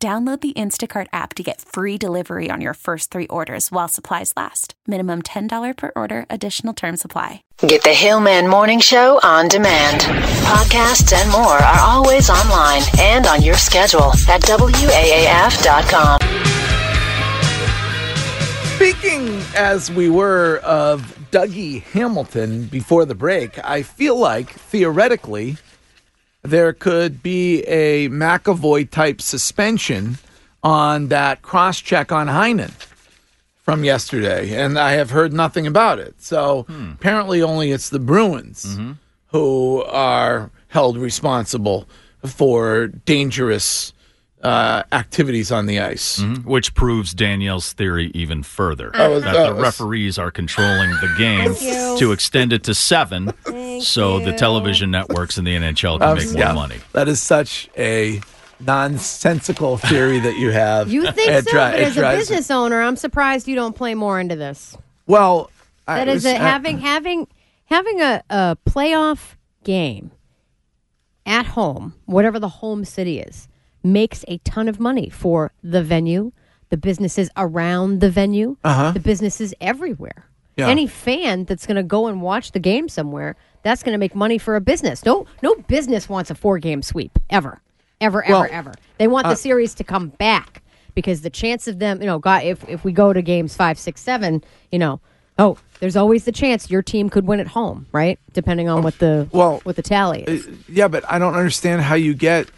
Download the Instacart app to get free delivery on your first three orders while supplies last. Minimum $10 per order, additional term supply. Get the Hillman Morning Show on demand. Podcasts and more are always online and on your schedule at WAAF.com. Speaking as we were of Dougie Hamilton before the break, I feel like theoretically there could be a McAvoy type suspension on that cross check on Heinen from yesterday, and I have heard nothing about it. So hmm. apparently, only it's the Bruins mm-hmm. who are held responsible for dangerous uh, activities on the ice. Which proves Danielle's theory even further. Oh, that that the was- referees are controlling the game to extend it to seven so the television networks and the NHL can Um, make more yeah, money. That is such a nonsensical theory that you have. You think It so? dri- but as a drives- business owner, I'm surprised you don't play more into this. well, I That is was- a, uh, having having having a, a playoff game at home, whatever the home city is, makes a ton of money for the venue, the businesses around the venue, uh-huh. the businesses everywhere. Yeah. Any fan that's going to go and watch the game somewhere, that's going to make money for a business. No, no business wants a four game sweep ever, ever, ever, Well, ever. They want the uh, series to come back because the chance of them, you know, God, if if we go to games five, six, seven, you know, oh, there's always the chance your team could win at home, right? Depending on oh, what the well, what the tally is. Uh, yeah, but I don't understand how you get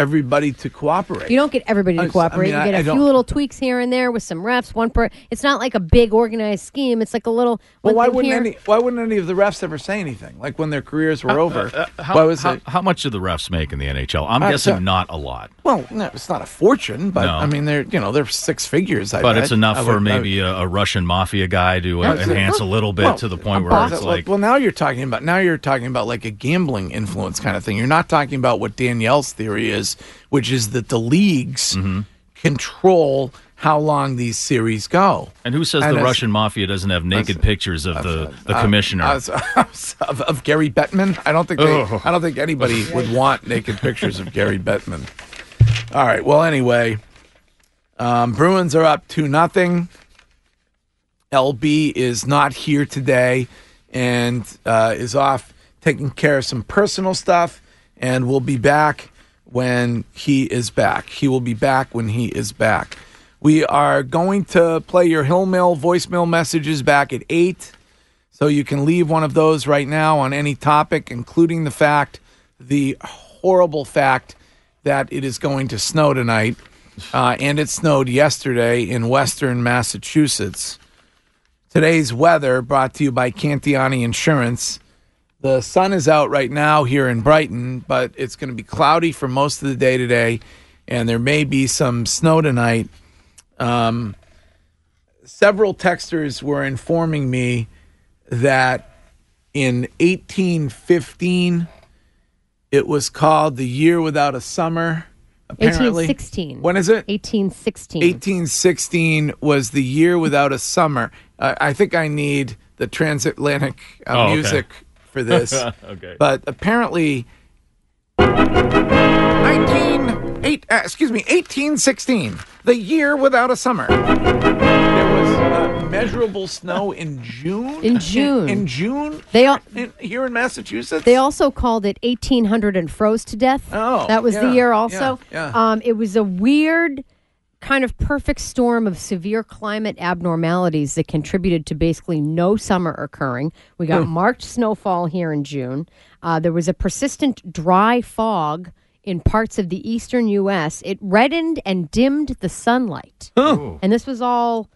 everybody to cooperate. You don't get everybody to s- I cooperate. mean, you get a I few don't- little tweaks here and there with some refs. One per. It's not like a big organized scheme. It's like a little. well, why wouldn't here. any? Why wouldn't any of the refs ever say anything? Like when their careers were over. Uh, how, was how, it? how much do the refs make in the NHL? I'm Uh, guessing so- not a lot, Well, no, it's not a fortune, but No. I mean, they're you know they're six figures. I but bet. it's enough I for would- I- maybe a, a Russian mafia guy to uh, enhance a little bit Well, to the point where it's like, well, now you're talking about now you're talking about like a gambling influence kind of thing. You're not talking about what Danielle's theory is, which is that the leagues Mm-hmm. control how long these series go. and who says and the Russian mafia doesn't have naked pictures of the, the commissioner? Uh, of, of Gary Bettman. I don't think they, Oh. I don't think anybody would want naked pictures of Gary Bettman. All right. Well, anyway, um, Bruins are up to nothing. LB is not here today and uh, is off taking care of some personal stuff, and we'll be back when he is back. He will be back when he is back. We are going to play your Hillmail voicemail messages back at 8. So you can leave one of those right now on any topic, including the fact, the horrible fact that it is going to snow tonight. Uh, and it snowed yesterday in western Massachusetts. Today's weather brought to you by Cantiani Insurance. The sun is out right now here in Brighton, but it's going to be cloudy for most of the day today, and there may be some snow tonight. Um, several texters were informing me that in 1815 it was called the year without a summer. Apparently, 1816. When is it? 1816. 1816 was the year without a summer. Uh, I think I need the transatlantic uh, Oh, okay. Music for this. Okay. But apparently, 19, eight, uh, excuse me, 1816, the year without a summer. There was uh, measurable snow in June. In June. In, June. They all- in, here in Massachusetts. They also called it 1800 and froze to death. Oh, that was the year also. yeah, yeah. Um, it was a weird kind of perfect storm of severe climate abnormalities that contributed to basically no summer occurring. We got marked snowfall here in June. Uh, there was a persistent dry fog in parts of the eastern U.S. It reddened and dimmed the sunlight. And this was all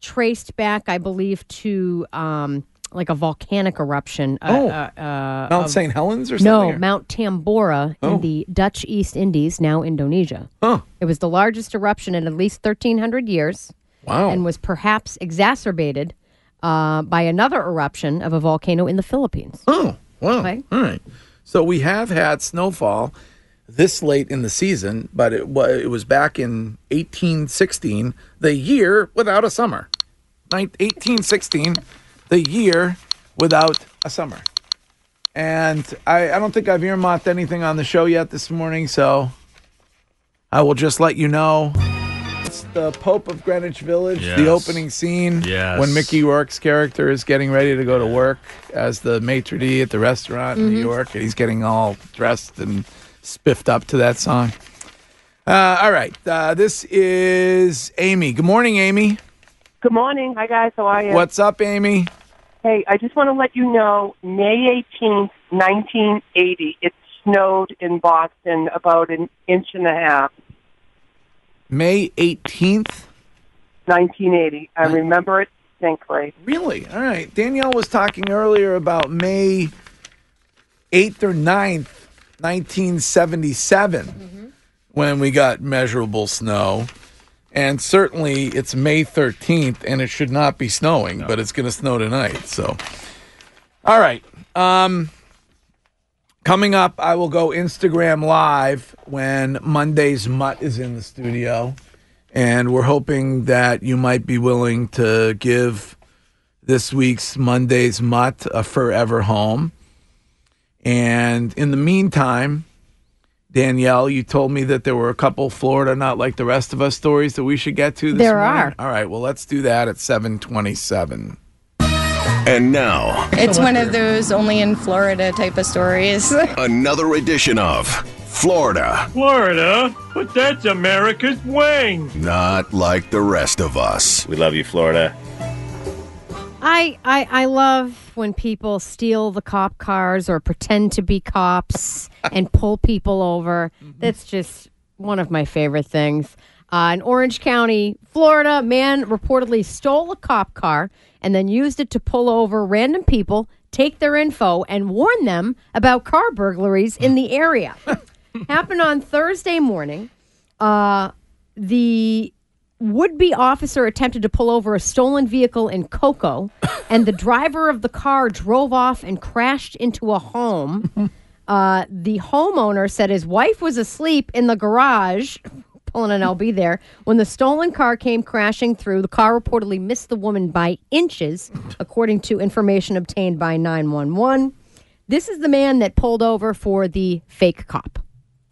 traced back, I believe, to um, like a volcanic eruption. uh, Oh. uh, uh, Mount St. Helens or something? no, Mount Tambora Oh. in the Dutch East Indies, now Indonesia. Huh. It was the largest eruption in at least 1,300 years Wow. and was perhaps exacerbated uh, by another eruption of a volcano in the Philippines. Oh, wow. Okay. All right. So we have had snowfall this late in the season, but it was it was back in 1816, the year without a summer. Nin- 1816, the year without a summer. And I, I don't think I've earmarked anything on the show yet this morning, so I will just let you know. It's the Pope of Greenwich Village, the opening scene Yes. when Mickey Rourke's character is getting ready to go to work as the maitre d' at the restaurant in New York, and he's getting all dressed and spiffed up to that song. Uh, all right, uh, this is Amy. Good morning, Amy. Good morning. Hi, guys. How are you? What's up, Amy? Hey, I just want to let you know May 18th, 1980, it snowed in Boston about an inch and a half. May 18th. 1980. I remember it distinctly. Really? All right. Danielle was talking earlier about May 8th or 9th, 1977, mm-hmm. when we got measurable snow. And certainly it's May 13th, and it should not be snowing, but it's going to snow tonight. So, all right. Um, coming up, I will go Instagram Live when Monday's Mutt is in the studio. And we're hoping that you might be willing to give this week's Monday's Mutt a forever home. And in the meantime, Danielle, you told me that there were a couple Florida not like the rest of us stories that we should get to this There morning. are. All right, well, let's do that at 727. And now, It's one of those only in Florida type of stories. another edition of Florida, Florida? But that's America's wing. not like the rest of us. We love you, Florida. I, I I love when people steal the cop cars or pretend to be cops and pull people over. That's just one of my favorite things. Uh, in Orange County, Florida, man reportedly stole a cop car and then used it to pull over random people, take their info, and warn them about car burglaries in the area. Happened on Thursday morning. Uh, the would be officer attempted to pull over a stolen vehicle in Cocoa, and the driver of the car drove off and crashed into a home. Uh, the homeowner said his wife was asleep in the garage, pulling an LB there, when the stolen car came crashing through. The car reportedly missed the woman by inches, according to information obtained by 911. This is the man that pulled over for the fake cop.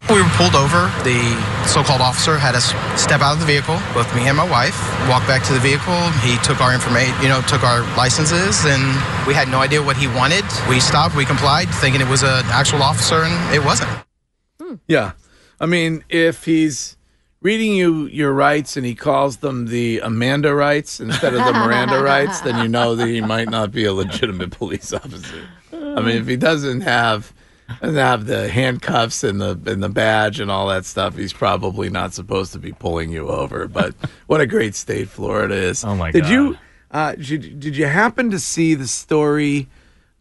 We were pulled over. The so-called officer had us step out of the vehicle, both me and my wife, walk back to the vehicle. He took our information, you know, took our licenses, and we had no idea what he wanted. We stopped, we complied, thinking it was an actual officer, and it wasn't. Hmm. Yeah. I mean, if he's reading you your rights and he calls them the Amanda rights instead of the Miranda rights, then you know that he might not be a legitimate police officer. I mean, if he doesn't have doesn't have the handcuffs and the and the badge and all that stuff, he's probably not supposed to be pulling you over. But what a great state Florida is. Oh, my did God. you uh, did, did you happen to see the story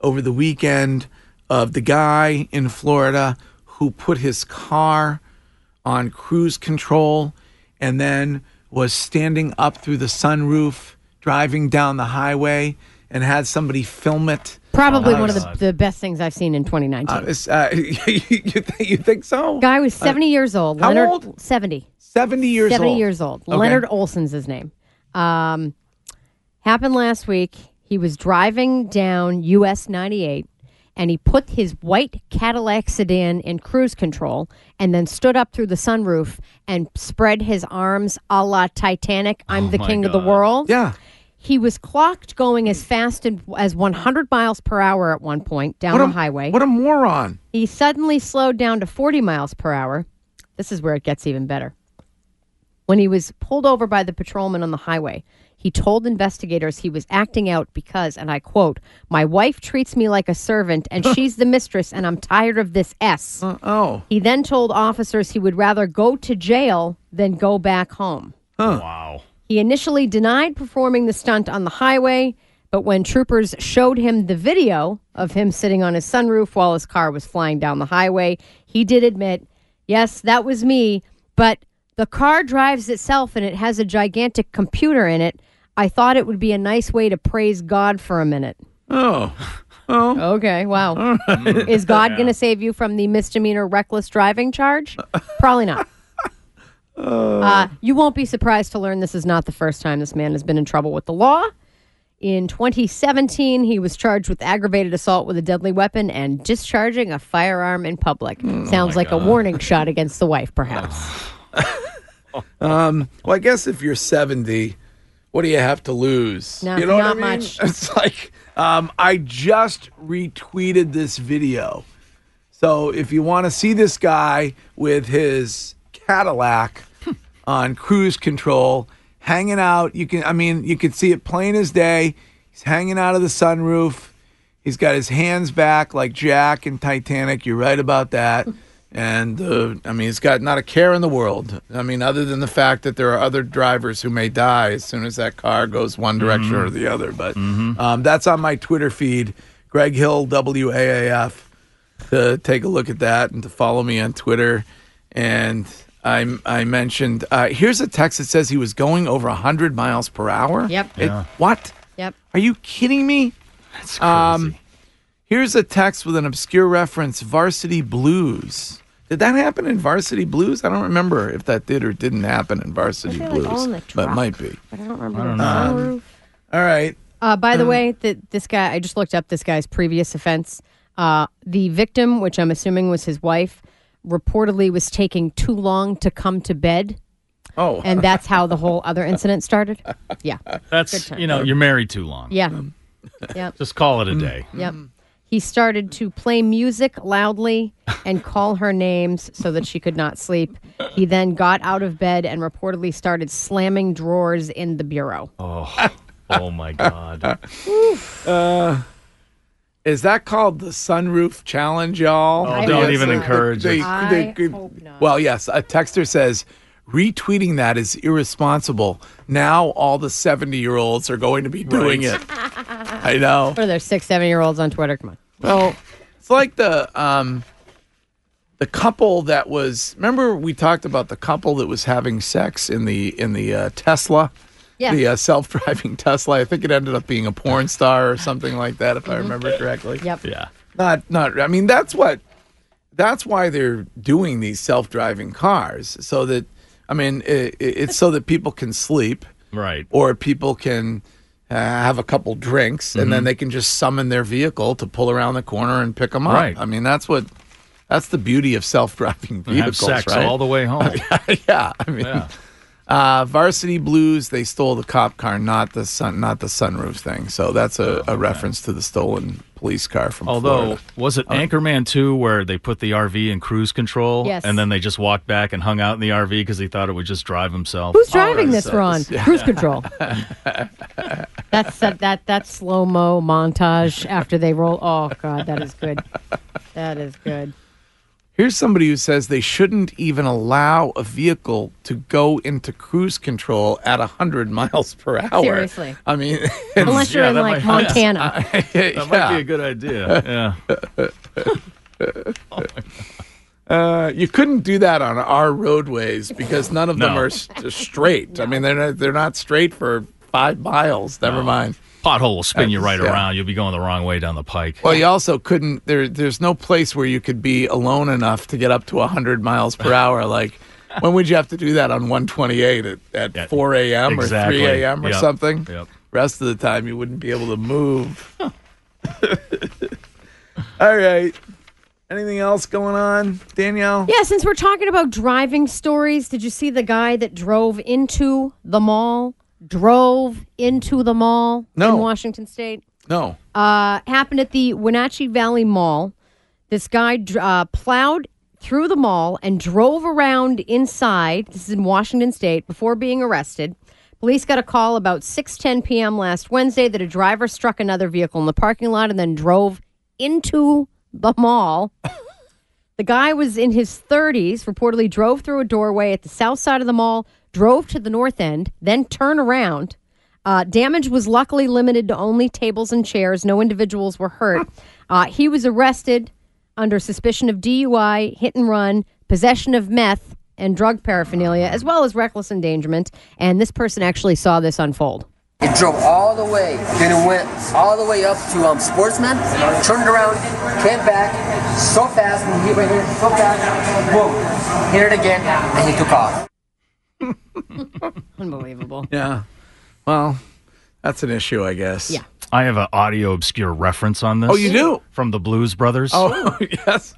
over the weekend of the guy in Florida who put his car on cruise control and then was standing up through the sunroof driving down the highway and had somebody film it. Probably Oh, one of the, the best things I've seen in 2019. Uh, uh, you, th- you think so? Guy was 70 years old. how Leonard, old? 70. 70 years 70 old. years old. Okay. Leonard Olson's his name. Um, happened last week. He was driving down US 98 and he put his white Cadillac sedan in cruise control and then stood up through the sunroof and spread his arms a la Titanic. I'm Oh the king of the world. Yeah. He was clocked going as fast as 100 miles per hour at one point down What the a, highway. What a moron. He suddenly slowed down to 40 miles per hour. This is where it gets even better. When he was pulled over by the patrolman on the highway, he told investigators he was acting out because, and I quote, My wife treats me like a servant and she's the mistress and I'm tired of this S. Uh, oh. He then told officers he would rather go to jail than go back home. Wow. He initially denied performing the stunt on the highway, But when troopers showed him the video of him sitting on his sunroof while his car was flying down the highway, he did admit, yes, that was me, but the car drives itself and it has a gigantic computer in it. I thought it would be a nice way to praise God for a minute. Oh. Oh. Okay, wow. Is God going to save you from the misdemeanor reckless driving charge? Probably not. Uh, you won't be surprised to learn this is not the first time this man has been in trouble with the law. In 2017, he was charged with aggravated assault with a deadly weapon and discharging a firearm in public. Sounds like a warning shot against the wife, perhaps. Um, well, I guess if you're 70, what do you have to lose? No, you know not what I mean? much. It's like um, I just retweeted this video. So if you want to see this guy with his Cadillac on cruise control, hanging out, you can. I mean, you can see it plain as day. He's hanging out of the sunroof. He's got his hands back like Jack in Titanic. You're right about that. And uh, I mean, he's got not a care in the world. I mean, other than the fact that there are other drivers who may die as soon as that car goes one direction or the other. But um, that's on my Twitter feed, Greg Hill WAAF, to take a look at that and to follow me on Twitter. And I, I mentioned uh, here's a text that says he was going over 100 miles per hour. Yep. It- Yeah. what? Yep. Are you kidding me? That's Um, here's a text with an obscure reference Varsity Blues. Did that happen in Varsity Blues? I don't remember if that did or didn't happen in Varsity feel like Blues. all in the but it might be. But I don't remember I don't the know. sunroof. All right. Uh, by the way, th- this guy, I just looked up this guy's previous offense. Uh, the victim, which I'm assuming was his wife, reportedly was taking too long to come to bed. Oh. And that's how the whole other incident started. Yeah. That's time. you know you're married too long. Yeah. Um, yep. Just call it a mm. day. Yep. He started to play music loudly and call her names so that she could not sleep. He then got out of bed and reportedly started slamming drawers in the bureau. Oh, oh my God. Uh, Is that called the sunroof challenge, y'all? Oh, I don't hope even so. encourage They- it. I they- hope not. Well, yes. A texter says retweeting that is irresponsible. Now all the 70 year olds are going to be doing Right. it. I know. What are there, six, seven year olds on Twitter? Come on. Well, it's like the um the couple that was remember we talked about the couple that was having sex in the in the uh, Tesla. Yeah. The uh, self-driving Tesla. I think it ended up being a porn star or something like that if I remember correctly. Yep. Yeah. Not not I mean that's what that's why they're doing these self-driving cars so that I mean it, it's so that people can sleep Right. or people can uh, have a couple drinks and Mm-hmm. then they can just summon their vehicle to pull around the corner and pick them up. Right. I mean, that's what that's the beauty of self-driving And vehicles, have sex right? all the way home. yeah, I mean, Yeah. Uh, Varsity Blues they stole the cop car, not the sun, not the sunroof thing. So that's a, a reference to the stolen police car from Although, Florida. was it Anchorman 2 where they put the RV in cruise control? Yes. And then they just walked back and hung out in the RV because he thought it would just drive himself? Who's driving this, Ron? yeah. Cruise control. that's that that that slow mo montage after they roll. Oh God, that is good. That is good. Here's somebody who says they shouldn't even allow a vehicle to go into cruise control at 100 miles per hour. Seriously. I mean, Unless you're yeah, in like might- Montana. That might be a good idea. Yeah. Uh, you couldn't do that on our roadways because none of them are s- straight. I mean, they're not, they're not straight for five miles. Never mind. Pothole will spin you right Yeah. around. You'll be going the wrong way down the pike. Well, you also couldn't. There, there's no place where you could be alone enough to get up to 100 miles per hour. Like, when would you have to do that on 128 at, at Yeah, 4 a.m. exactly. or 3 a.m. or Yep. something? Yep. Rest of the time, you wouldn't be able to move. All right. Anything else going on, Danielle? Yeah, since we're talking about driving stories, did you see the guy that drove into the mall? Drove into the mall No. in Washington State. No. uh, happened at the Wenatchee Valley Mall. This guy dr- uh, plowed through the mall and drove around inside. This is in Washington State before being arrested. Police got a call about 6:10 p.m. last Wednesday that a driver struck another vehicle in the parking lot and then drove into the mall. The guy was in his 30s, reportedly drove through a doorway at the south side of the mall, drove to the north end, then turn around. Uh, damage was luckily limited to only tables and chairs. No individuals were hurt. Uh, he was arrested under suspicion of DUI, hit and run, possession of meth, and drug paraphernalia, as well as reckless endangerment. And this person actually saw this unfold. It drove all the way, then it went all the way up to um, Sportsman, turned around, came back so fast, and he right here, so fast, boom, hit it again, and he took off. Unbelievable. Yeah. Well, that's an issue, I guess. Yeah. I have an audio obscure reference on this. Oh, you do? From the Blues Brothers. Oh, yes.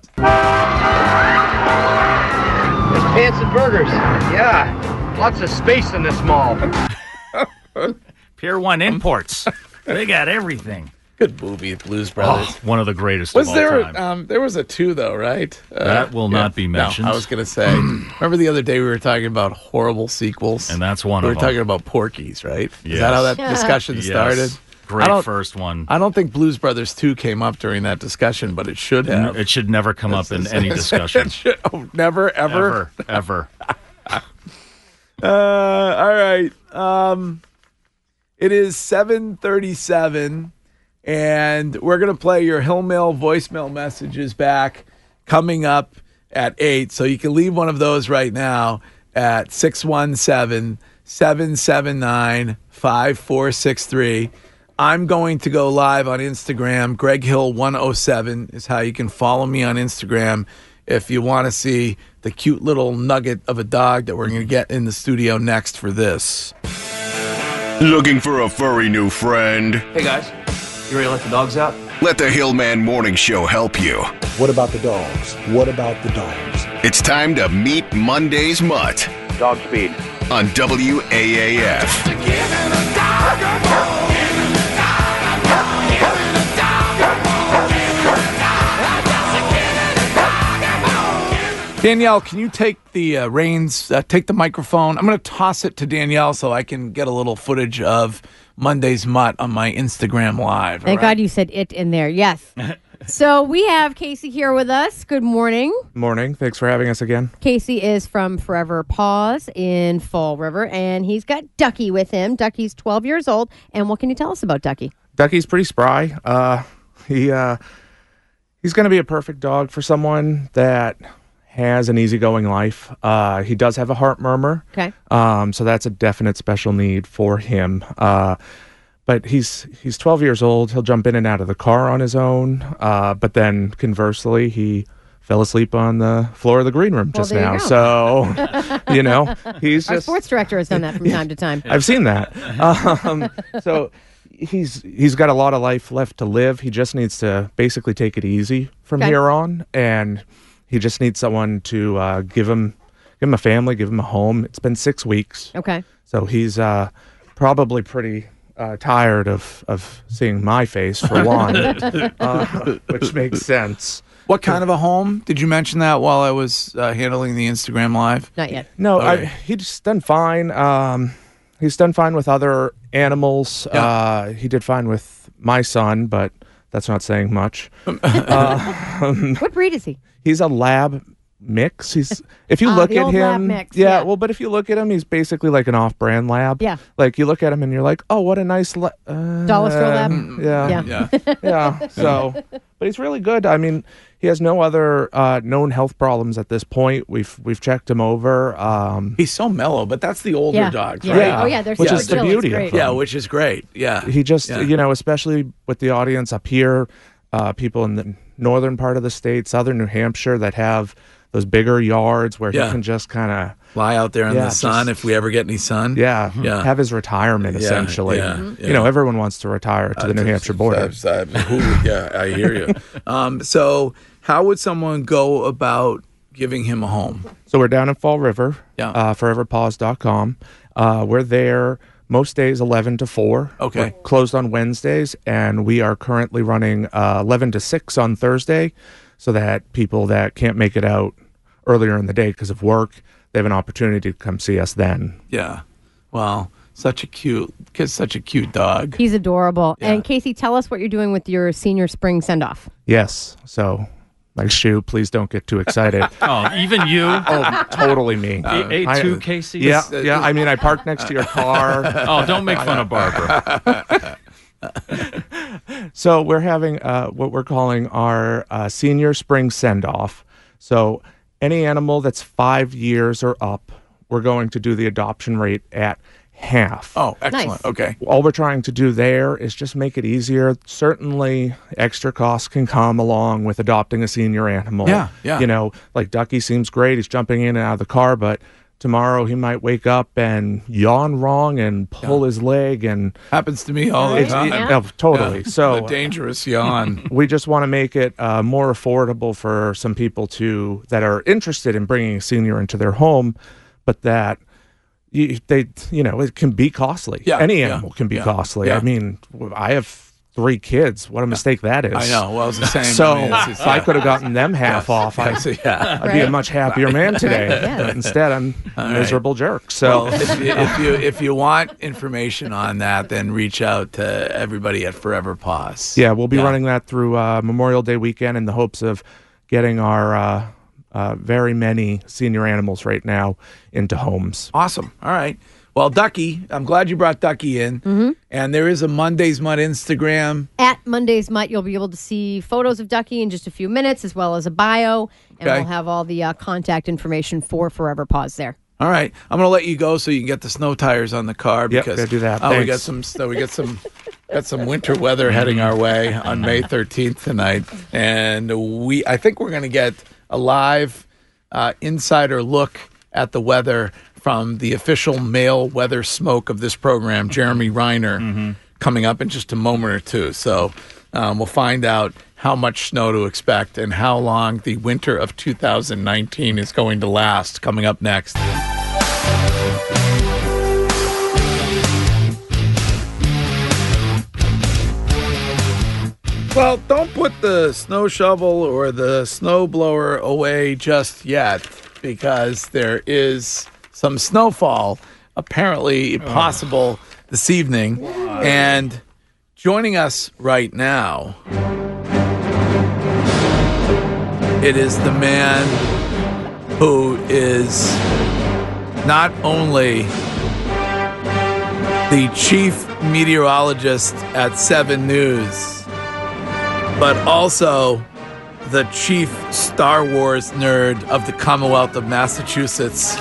There's pants and burgers. Yeah, lots of space in this mall. Pier One Imports. they got everything. Good movie, Blues Brothers. Oh, one of the greatest Was of all there? time. Um, there was a two though, right? Uh, That will not be mentioned. No, I was going to say. remember the other day we were talking about horrible sequels, and that's one of them. we of were them. talking about Porky's, right? Is that how that discussion Yes. started? Great I first one. I don't think Blues Brothers two came up during that discussion, but it should have. It should never come up in any discussion. It should- oh, never, ever, Ever, ever. Uh, all right. Um, it is seven thirty-seven, and we're gonna play your Hill Mail voicemail messages back coming up at eight. So you can leave one of those right now at 617 779 5463. I'm going to go live on Instagram. Greg Hill 107 is how you can follow me on Instagram if you want to see the cute little nugget of a dog that we're going to get in the studio next for this. Looking for a furry new friend? Hey guys, you ready to let the dogs out? Let the Hillman Morning Show help you. What about the dogs? What about the dogs? It's time to meet Monday's Mutt Dog speed. on WAAF. Danielle, can you take the uh, reins, uh, take the microphone? I'm going to toss it to Danielle so I can get a little footage of Monday's Mutt on my Instagram Live. Thank all right? God you said it in there. Yes. so we have Casey here with us. Good morning. Morning. Thanks for having us again. Casey is from Forever Paws in Fall River, and he's got Duckie with him. Duckie's 12 years old. And what can you tell us about Duckie? Duckie's pretty spry. Uh, he uh, he's going to be a perfect dog for someone that has an easygoing life. Uh, he does have a heart murmur. Okay. Um, so that's a definite special need for him. Uh, but he's he's 12 years old. He'll jump in and out of the car on his own. Uh, but then conversely, he fell asleep on the floor of the green room just now. So you know he's Our just sports director has done that from time to time. I've seen that. Um, so he's he's got a lot of life left to live. He just needs to basically take it easy from Okay. here on, and he just needs someone to uh, give him give him a family, give him a home. It's been six weeks, Okay. so he's uh, probably pretty. Uh, tired of, of seeing my face for one, uh, which makes sense. What kind of a home? Did you mention that while I was uh, handling the Instagram Live? Not yet. No, I, Okay. he's done fine. Um, he's done fine with other animals. Yeah. Uh, he did fine with my son, but that's not saying much. uh, What breed is he? he's a lab mix. He's if you Ah, look the at old him, lab mix, yeah, yeah. Well, but if you look at him, he's basically like an off-brand lab. Yeah. Like you look at him and you're like, oh, what a nice la- uh, Dollar store lab? Yeah. Yeah. yeah. So, but he's really good. I mean, he has no other uh, known health problems at this point. We've we've checked him over. Um, He's so mellow, but that's the older Yeah. dogs, Yeah. right? Oh, yeah, they're which super is the beauty of Yeah, which is great. Yeah. he just Yeah. you know especially with the audience up here uh, people in the northern part of the state southern new hampshire that have those bigger yards where Yeah. he can just kind of Lie out there in Yeah, the sun just- if we ever get any sun. yeah, Yeah. have his retirement essentially you know everyone wants to retire to the new hampshire border Uh, who- yeah, I hear you. Um, so, how would someone go about giving him a home? so we're down in fall river Yeah. uh, foreverpaws.com uh, we're there most days 11 to 4 Okay. We're closed on wednesdays and we are currently running uh, 11 to 6 on thursday so that people that can't make it out earlier in the day because of work they have an opportunity to come see us then Yeah. Well, such a cute, cause such a cute dog. He's adorable. Yeah. And Casey, tell us what you're doing with your senior spring send off. yes so like shoe. Please don't get too excited. Oh, even you? oh, totally me. Uh, a- A2 I- Casey? Yeah, yeah. I mean, I parked next to your car. Oh, don't make fun of Barbara. So we're having uh, what we're calling our uh, senior spring send off. So any animal that's five years or up, we're going to do the adoption rate at half. Oh, excellent. Nice. Okay. All we're trying to do there is just make it easier. Certainly, extra costs can come along with adopting a senior animal. Yeah, yeah. You know, like Duckie seems great. He's jumping in and out of the car, but tomorrow he might wake up and yawn wrong and pull his leg and Happens to me all the time. it- oh, totally. Yeah. So the dangerous yawn. we just want to make it uh, more affordable for some people to that are interested in bringing a senior into their home, but that you, they you know it can be costly. Yeah, any yeah, animal can be yeah, costly. yeah. I mean, I have three kids. What a mistake that is. I know. Well, it's the same. So I mean, it's- it's- if I could have gotten them half off, I, Yes, yeah. I'd be a much happier man today. Yeah. But instead, I'm a right. miserable jerk. So Well, if, you, if you if you want information on that, then reach out to everybody at Forever Paws. Yeah, we'll be Yeah. running that through uh, Memorial Day weekend in the hopes of getting our uh, uh, very many senior animals right now into homes. Awesome. All right. Well, Duckie, I'm glad you brought Duckie in. Mm-hmm. And there is a Mondays Mutt Instagram. At Monday's Mutt, you'll be able to see photos of Duckie in just a few minutes, as well as a bio, and Okay. we'll have all the uh, contact information for Forever Paws there. All right, I'm going to let you go so you can get the snow tires on the car Yep, because gotta do that. Oh, we got some snow. We got some got some winter weather heading our way on May 13th tonight, and we I think we're going to get a live uh, insider look at the weather from the official male weather smoke of this program, Jeremy Reiner, coming up in just a moment or two. So um, we'll find out how much snow to expect and how long the winter of 2019 is going to last. Coming up next. Well, don't put the snow shovel or the snow blower away just yet because there is some snowfall apparently possible this evening. And joining us right now, it is the man who is not only the chief meteorologist at 7 News but also the chief Star Wars nerd of the Commonwealth of Massachusetts,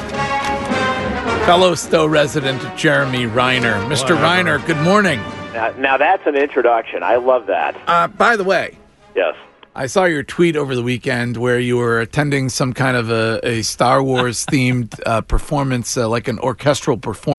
fellow Stowe resident Jeremy Reiner. Mr. Reiner, good morning. Now, now that's an introduction. I love that. Uh, by the way, Yes. I saw your tweet over the weekend where you were attending some kind of a, a Star Wars themed uh, performance, uh, like an orchestral performance.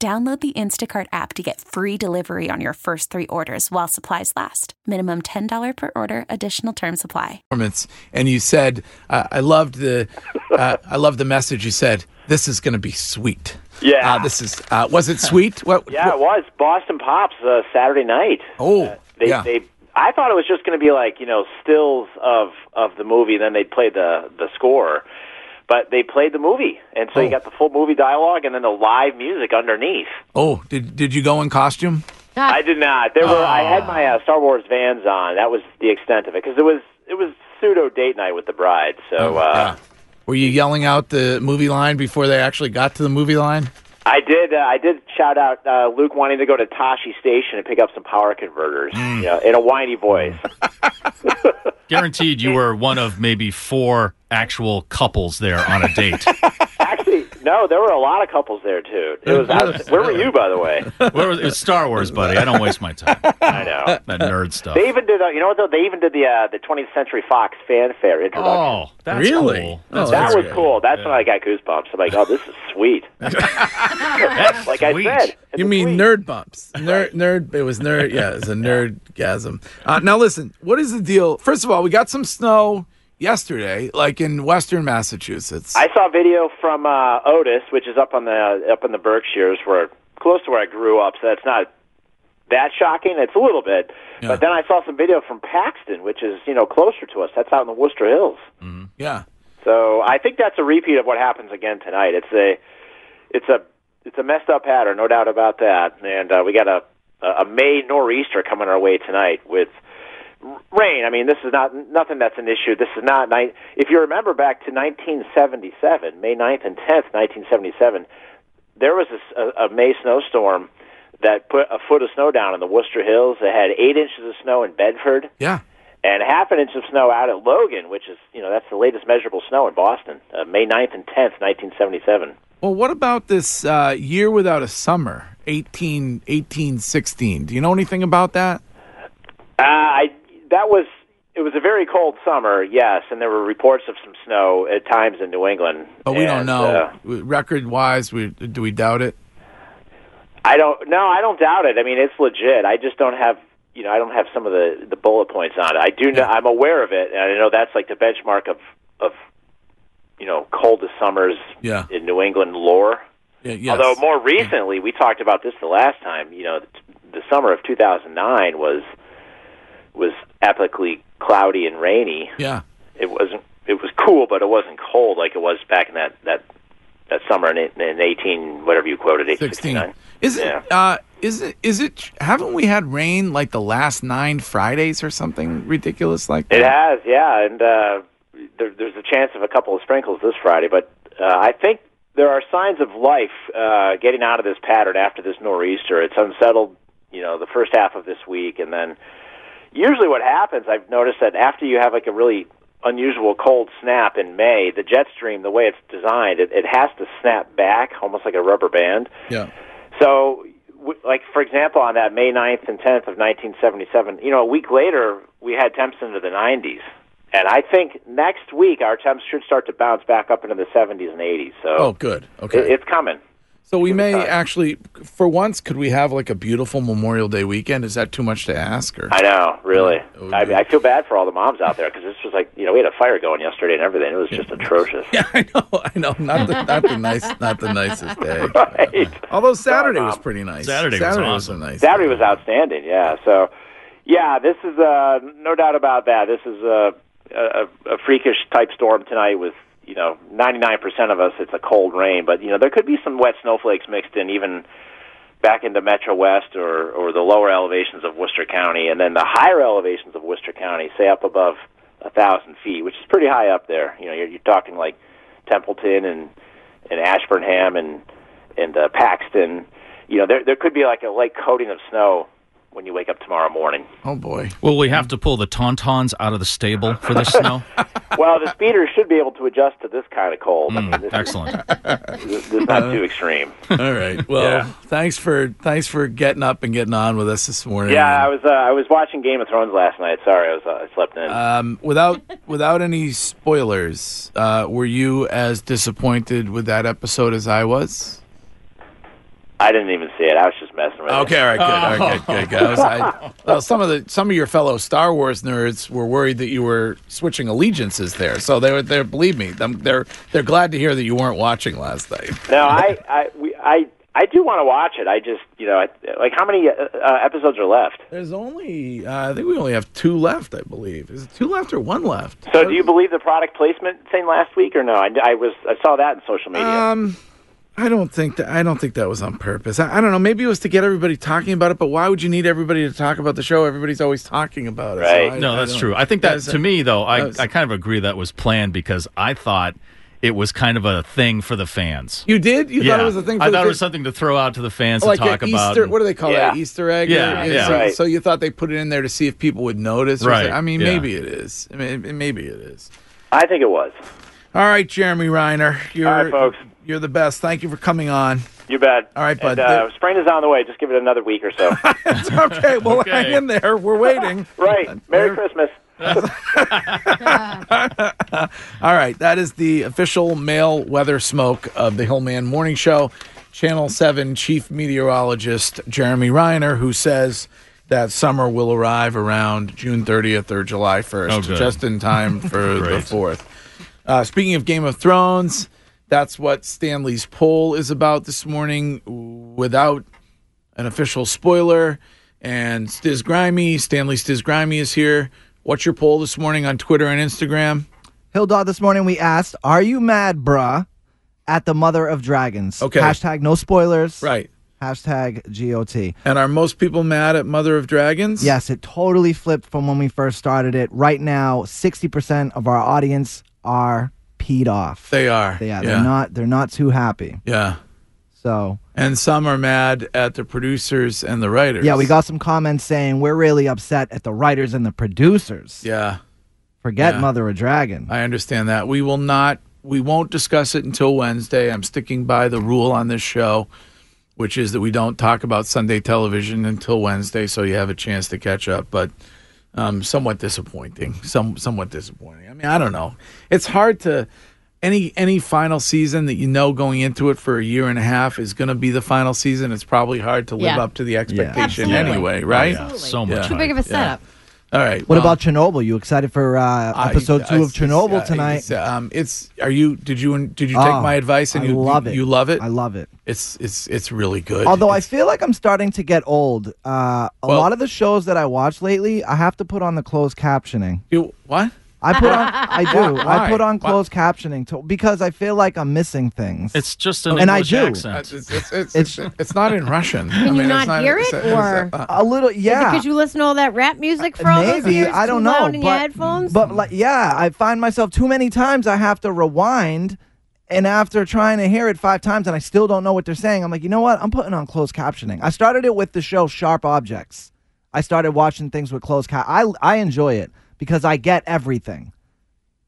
Download the Instacart app to get free delivery on your first three orders while supplies last. Minimum $10 per order, additional term supply. And you said, uh, I loved the, uh, I loved the message. You said, this is going to be sweet. Yeah. Uh, this is, uh, was it sweet? What? Yeah, it was Boston Pops uh, Saturday night. Oh, They, yeah. they. I thought it was just going to be like you know stills of of the movie, then they'd play the the score. But they played the movie, and so you got the full movie dialogue and then the live music underneath. Oh, did did you go in costume? I did not. There were. I had my uh, Star Wars Vans on. That was the extent of it because it was it was pseudo date night with the bride. So uh, Were you yelling out the movie line before they actually got to the movie line? I did. Uh, I did shout out uh, Luke wanting to go to Tosche Station and pick up some power converters. Mm. You know, in a whiny voice. Guaranteed you were one of maybe four actual couples there on a date. Actually, no, there were a lot of couples there too. It was. I was where were you, by the way? Where was, it's Star Wars, buddy. I don't waste my time. I know That nerd stuff. They even did. Uh, you know what? Though they even did the uh, the 20th Century Fox fanfare introduction. Oh, that's Really? cool. Oh, That's that very was good. cool. That's when I got goosebumps. I'm like, oh, this is sweet. that's like I sweet. said, You mean sweet. nerd bumps? Nerd, nerd. It was nerd. Yeah, it was a nerdgasm. Uh, now listen, what is the deal? First of all, we got some snow yesterday, like in Western Massachusetts. I saw a video from uh, Otis, which is up on the up in the Berkshires, where close to where I grew up. So that's not that shocking. It's a little bit, but then I saw some video from Paxton, which is you know closer to us. That's out in the Worcester Hills. mhm yeah. So I think that's a repeat of what happens again tonight. It's a it's a it's a messed up pattern, no doubt about that. And uh, we got a a May nor'easter coming our way tonight with rain. I mean, this is not nothing that's an issue. This is not if you remember back to 1977, May 9th and 10th, 1977, there was a May snowstorm that put a foot of snow down in the Worcester Hills. It had eight inches of snow in Bedford Yeah. and half an inch of snow out at Logan, which is, you know, that's the latest measurable snow in Boston, uh, May 9th and 10th, 1977. Well, what about this uh, year without a summer, 18, 18, 16? Do you know anything about that? Uh, I that was it was a very cold summer, yes, and there were reports of some snow at times in New England. But we don't know. uh, Record wise, we, do we doubt it? I don't. No, I don't doubt it. I mean, it's legit. I just don't have. You know, I don't have some of the the bullet points on it. I do. know I'm aware of it, and I know that's like the benchmark of of you know coldest summers Yeah. in New England lore. Yeah, yes. Although more recently, we talked about this the last time. You know, the, the summer of 2009 was was epically cloudy and rainy. Yeah. It wasn't. It was cool, but it wasn't cold like it was back in that that that summer in, in 18 whatever you quoted 1869. Is it? Uh, is it? Is it? Haven't we had rain like the last nine Fridays or something ridiculous like that? It has, yeah, and uh, there, there's a chance of a couple of sprinkles this Friday, but uh, I think there are signs of life uh, getting out of this pattern after this nor'easter. It's unsettled, you know, the first half of this week, and then usually what happens, I've noticed that after you have like a really unusual cold snap in May, the jet stream, the way it's designed, it, it has to snap back almost like a rubber band. Yeah. So, w- like for example, on that May 9th and 10th of 1977, you know, a week later we had temps into the 90s, and I think next week our temps should start to bounce back up into the 70s and 80s. So, Oh, good. Okay. it, it's coming. So we may actually, for once, could we have like a beautiful Memorial Day weekend? Is that too much to ask? Or I know, really. I, mean, I feel bad for all the moms out there because this was like, you know, we had a fire going yesterday and everything. It was just atrocious. Yeah, I know, I know. Not the not the nice, not the nicest day. Right. Although Saturday was pretty nice. Saturday was Saturday awesome. was a nice. Saturday was outstanding. Yeah. So, yeah, this is uh, no doubt about that. This is a, a, a freakish type storm tonight with you know 99% of us. It's a cold rain, but you know there could be some wet snowflakes mixed in even back into Metro West or or the lower elevations of Worcester County, and then the higher elevations of Worcester County, say up above a thousand feet, which is pretty high up there. You know, you're, you're talking like Templeton and and Ashburnham and and uh, Paxton. You know, there there could be like a light coating of snow when you wake up tomorrow morning. Oh boy! Will we have to pull the tauntauns out of the stable for this snow? well, the speeders should be able to adjust to this kind of cold. I mean, this excellent. Is, this is not too extreme. All right. Well, Yeah. thanks for thanks for getting up and getting on with us this morning. Yeah, I was uh, I was watching Game of Thrones last night. Sorry, I was uh, I slept in. Um, without without any spoilers, uh, were you as disappointed with that episode as I was? I didn't even see it. I was just messing with it. Okay, all right, good, all right, good, good, good. I was, I, well, some of the some of your fellow Star Wars nerds were worried that you were switching allegiances there, so they were they believe me, them- they're they're glad to hear that you weren't watching last night. No, I I we, I I do want to watch it. I just you know like how many uh, uh, episodes are left? There's only uh, I think we only have two left, I believe. Is it two left or one left? So, do you believe the product placement thing last week or no? I, I was I saw that in social media. Um, I don't think that I don't think that was on purpose. I, I don't know. Maybe it was to get everybody talking about it. But why would you need everybody to talk about the show? Everybody's always talking about it. So I- no, that's don't- true. I think that That's- to me though, I, was- I kind of agree that was planned because I thought it was kind of a thing for the fans. You did? You yeah. thought it was a thing? For I the thought it fans? was something to throw out to the fans like to talk an about. Easter. What do they call Yeah. that? Easter egg? Yeah, Or- yeah. So, Right. so you thought they put it in there to see if people would notice? Right, something? I mean, yeah. maybe it is. I mean, maybe it is. I think it was. All right, Jeremy Reiner. You're, All right, folks. You're the best. Thank you for coming on. You bet. All right, bud. And, uh, spring is on the way. Just give it another week or so. It's okay. Well, Okay. hang in there. We're waiting. right. Merry Christmas. All right, that is the official male weather smoke of the Hillman Morning Show. Channel 7 chief meteorologist Jeremy Reiner, who says that summer will arrive around June 30th or July 1st, Oh, just in time for the 4th. Uh, speaking of Game of Thrones, that's what Stanley's poll is about this morning without an official spoiler. And Stiz Grimy, Stanley Stiz Grimy is here. What's your poll this morning on Twitter and Instagram? Hill Dog, this morning we asked, Are you mad, bruh, at the mother of dragons? Okay. Hashtag no spoilers. Right. Hashtag GOT. And are most people mad at Mother of Dragons? Yes, it totally flipped from when we first started it. Right now, 60% of our audience are peed off. They are. Yeah. They're not they're not too happy. Yeah. So And some are mad at the producers and the writers. Yeah, we got some comments saying we're really upset at the writers and the producers. Yeah. Forget Yeah. Mother of Dragon. I understand that. We will not we won't discuss it until Wednesday. I'm sticking by the rule on this show, which is that we don't talk about Sunday television until Wednesday, so you have a chance to catch up. But um, somewhat disappointing. Some somewhat disappointing. I mean, I don't know. It's hard to any any final season that you know going into it for a year and a half is going to be the final season. It's probably hard to live Yeah. up to the expectation Absolutely. anyway, right? Oh, yeah. So much. Too big of a Yeah. setup. All right. What well, about Chernobyl? You excited for uh, I- episode two I- of Chernobyl I- tonight? It's, um, it's are you did you did you take Oh, my advice and I you love you, it. you love it? I love it. It's it's it's really good. Although I feel like I'm starting to get old. Uh, a Well- lot of the shows that I watch lately, I have to put on the closed captioning. you what? I put on, I do. Why? I put on Why? closed captioning to, because I feel like I'm missing things. It's just an And I English do. accent. It's it's, it's, it's, It's- it's not in Russian. Can you it's not hear it, it's- or- uh, a little, yeah. Because you listen to all that rap music for all those Maybe years? I don't know, Loud in your but headphones? but like yeah, I find myself too many times I have to rewind, and after trying to hear it five times and I still don't know what they're saying, I'm like, you know what? I'm putting on closed captioning. I started it with the show Sharp Objects. I started watching things with closed cap. I I enjoy it because I get everything.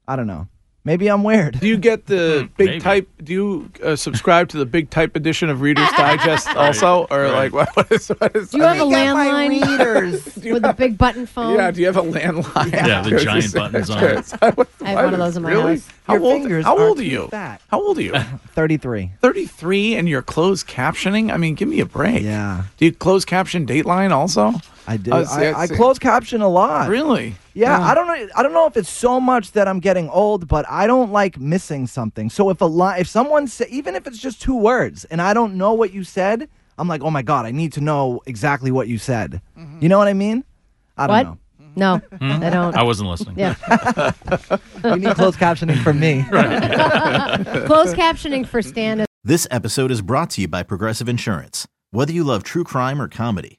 I don't know. Maybe I'm weird. Do you get the big maybe. type? Do you uh, subscribe to the big type edition of Reader's Digest also, or like what, what is what is? Do you have a Let me get my landline readers. with a big button phone? yeah, do you have a landline? Yeah, the giant buttons on it. I have one of those in my really? house. How Your old? fingers How are old are too you? fat. How old are you? 33. Thirty-three, and you're closed captioning. I mean, give me a break. Yeah. Do you close caption Dateline also? I do. Oh, see, I, I see. close caption a lot. Really? Yeah, I don't know. I don't know if it's so much that I'm getting old, but I don't like missing something. So if a line, if someone say, even if it's just two words, and I don't know what you said, I'm like, oh my god, I need to know exactly what you said. Mm-hmm. You know what I mean? I don't What? know. No, I don't. I wasn't listening. Yeah. You need closed captioning from me. Closed captioning for stand This episode is brought to you by Progressive Insurance. Whether you love true crime or comedy,